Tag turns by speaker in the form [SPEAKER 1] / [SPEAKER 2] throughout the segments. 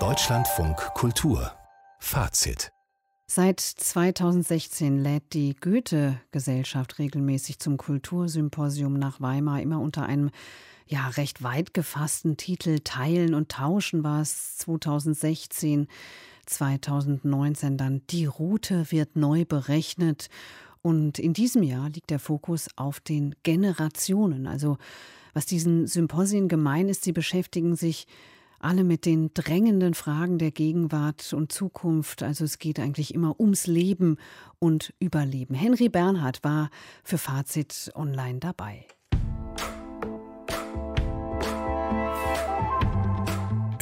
[SPEAKER 1] Deutschlandfunk Kultur. Fazit.
[SPEAKER 2] Seit 2016 lädt die Goethe-Gesellschaft regelmäßig zum Kultursymposium nach Weimar immer unter einem ja recht weit gefassten Titel Teilen und Tauschen war es 2016, 2019 dann Die Route wird neu berechnet. Und in diesem Jahr liegt der Fokus auf den Generationen. Also was diesen Symposien gemein ist, sie beschäftigen sich alle mit den drängenden Fragen der Gegenwart und Zukunft. Also es geht eigentlich immer ums Leben und Überleben. Henry Bernhard war für Fazit Online dabei.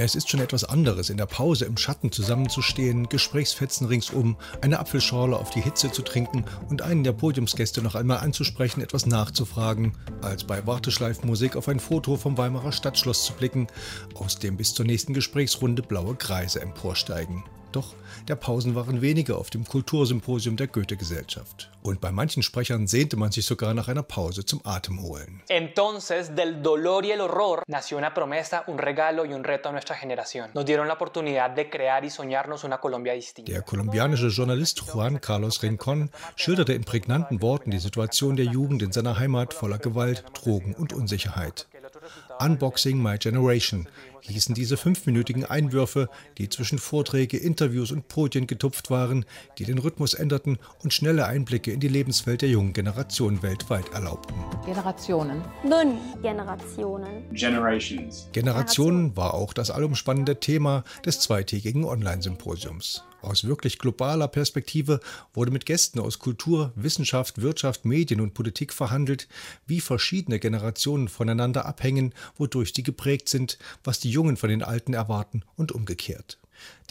[SPEAKER 3] Es ist schon etwas anderes, in der Pause im Schatten zusammenzustehen, Gesprächsfetzen ringsum, eine Apfelschorle auf die Hitze zu trinken und einen der Podiumsgäste noch einmal anzusprechen, etwas nachzufragen, als bei Warteschleifmusik auf ein Foto vom Weimarer Stadtschloss zu blicken, aus dem bis zur nächsten Gesprächsrunde blaue Kreise emporsteigen. Doch der Pausen waren weniger auf dem Kultursymposium der Goethe-Gesellschaft. Und bei manchen Sprechern sehnte man sich sogar nach einer Pause zum Atemholen.
[SPEAKER 4] Entonces, del dolor y el horror nació una promesa, un regalo y un reto a nuestra generación. Nos dieron la oportunidad de crear y soñarnos una Colombia distinta.
[SPEAKER 3] Der kolumbianische Journalist Juan Carlos Rincon schilderte in prägnanten Worten die Situation der Jugend in seiner Heimat voller Gewalt, Drogen und Unsicherheit. Unboxing My Generation hießen diese fünfminütigen Einwürfe, die zwischen Vorträge, Interviews und Podien getupft waren, die den Rhythmus änderten und schnelle Einblicke in die Lebenswelt der jungen Generation weltweit erlaubten.
[SPEAKER 5] Generationen.
[SPEAKER 6] Nun, Generationen.
[SPEAKER 3] Generations. Generationen war auch das allumspannende Thema des zweitägigen Online-Symposiums. Aus wirklich globaler Perspektive wurde mit Gästen aus Kultur, Wissenschaft, Wirtschaft, Medien und Politik verhandelt, wie verschiedene Generationen voneinander abhängen, wodurch sie geprägt sind, was die Jungen von den Alten erwarten und umgekehrt.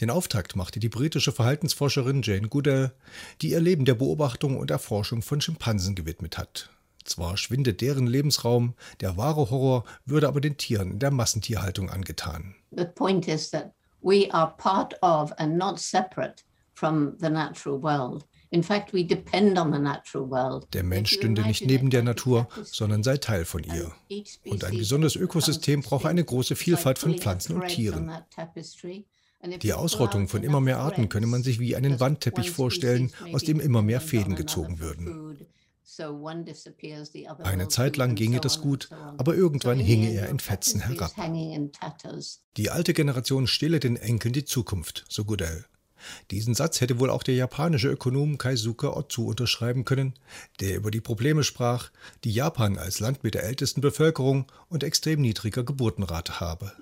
[SPEAKER 3] Den Auftakt machte die britische Verhaltensforscherin Jane Goodall, die ihr Leben der Beobachtung und Erforschung von Schimpansen gewidmet hat. Zwar schwindet deren Lebensraum, der wahre Horror würde aber den Tieren in der Massentierhaltung angetan.
[SPEAKER 7] The point is that we are part of and not separate from the natural world. In fact, we depend on the natural world.
[SPEAKER 3] Der Mensch stünde nicht neben der Natur, sondern sei Teil von ihr. Und ein gesundes Ökosystem brauche eine große Vielfalt von Pflanzen und Tieren. Die Ausrottung von immer mehr Arten könne man sich wie einen Wandteppich vorstellen, aus dem immer mehr Fäden gezogen würden. Eine Zeit lang ginge das gut, aber irgendwann hinge er in Fetzen herab. Die alte Generation stehle den Enkeln die Zukunft, so Goodell. Diesen Satz hätte wohl auch der japanische Ökonom Kaisuke Otsu unterschreiben können, der über die Probleme sprach, die Japan als Land mit der ältesten Bevölkerung und extrem niedriger Geburtenrate habe.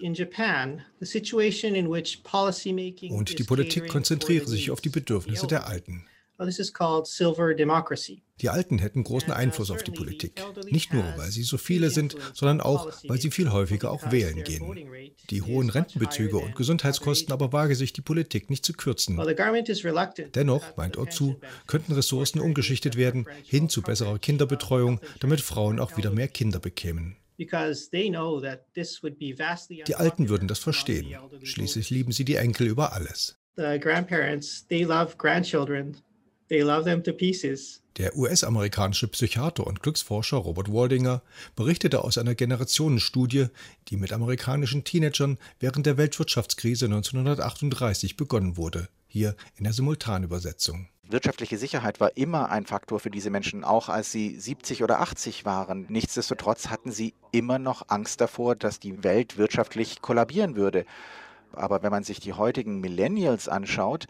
[SPEAKER 3] Und die Politik konzentriere sich auf die Bedürfnisse der Alten. Die Alten hätten großen uh, Einfluss auf die Politik. Nicht nur, weil sie so viele sind, sondern auch, weil sie viel häufiger auch wählen gehen. Die hohen Rentenbezüge und Gesundheitskosten aber wage sich die Politik nicht zu kürzen. Dennoch, meint Otsu, könnten Ressourcen umgeschichtet werden hin zu besserer Kinderbetreuung, damit Frauen auch wieder mehr Kinder bekämen. Die Alten würden das verstehen. Schließlich lieben sie die Enkel über alles. The grandparents, they love grandchildren. They love them to pieces. Der US-amerikanische Psychiater und Glücksforscher Robert Waldinger berichtete aus einer Generationenstudie, die mit amerikanischen Teenagern während der Weltwirtschaftskrise 1938 begonnen wurde. Hier in der Simultanübersetzung.
[SPEAKER 8] Wirtschaftliche Sicherheit war immer ein Faktor für diese Menschen, auch als sie 70 oder 80 waren. Nichtsdestotrotz hatten sie immer noch Angst davor, dass die Welt wirtschaftlich kollabieren würde. Aber wenn man sich die heutigen Millennials anschaut,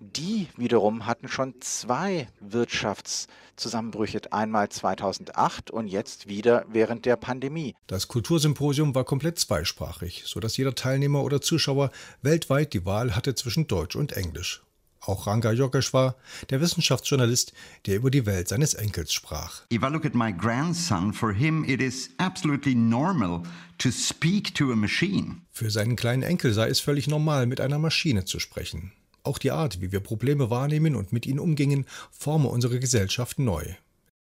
[SPEAKER 8] die wiederum hatten schon zwei Wirtschaftszusammenbrüche, einmal 2008 und jetzt wieder während der Pandemie.
[SPEAKER 3] Das Kultursymposium war komplett zweisprachig, sodass jeder Teilnehmer oder Zuschauer weltweit die Wahl hatte zwischen Deutsch und Englisch. Auch Ranga Yogeshwar, der Wissenschaftsjournalist, der über die Welt seines Enkels sprach.
[SPEAKER 9] If I look at my grandson, for him it is absolutely normal to speak to a machine.
[SPEAKER 3] Für seinen kleinen Enkel sei es völlig normal, mit einer Maschine zu sprechen. Auch die Art, wie wir Probleme wahrnehmen und mit ihnen umgingen, forme unsere Gesellschaft neu.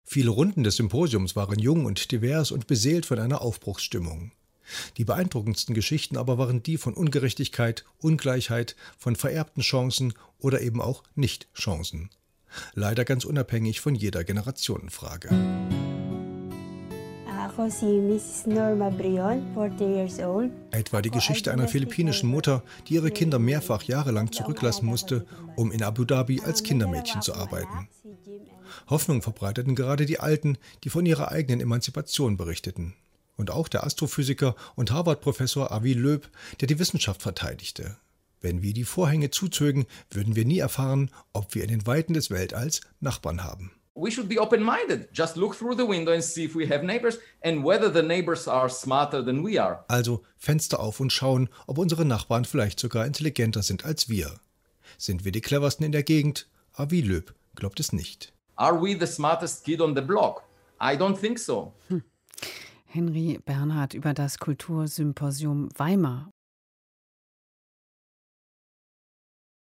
[SPEAKER 3] Viele Runden des Symposiums waren jung und divers und beseelt von einer Aufbruchsstimmung. Die beeindruckendsten Geschichten aber waren die von Ungerechtigkeit, Ungleichheit, von vererbten Chancen oder eben auch Nicht-Chancen. Leider ganz unabhängig von jeder Generationenfrage. Etwa die Geschichte einer philippinischen Mutter, die ihre Kinder mehrfach jahrelang zurücklassen musste, um in Abu Dhabi als Kindermädchen zu arbeiten. Hoffnung verbreiteten gerade die Alten, die von ihrer eigenen Emanzipation berichteten. Und auch der Astrophysiker und Harvard-Professor Avi Loeb, der die Wissenschaft verteidigte. Wenn wir die Vorhänge zuzögen, würden wir nie erfahren, ob wir in den Weiten des Weltalls Nachbarn haben.
[SPEAKER 5] We should be open-minded. Just look through the window and see if we have neighbors and whether the neighbors are smarter than we are.
[SPEAKER 3] Also Fenster auf und schauen, ob unsere Nachbarn vielleicht sogar intelligenter sind als wir. Sind wir die cleversten in der Gegend? Avi Löb glaubt es nicht.
[SPEAKER 5] Are we the smartest kid on the block? I don't think so. Hm.
[SPEAKER 2] Henry Bernhard über das Kultursymposium Weimar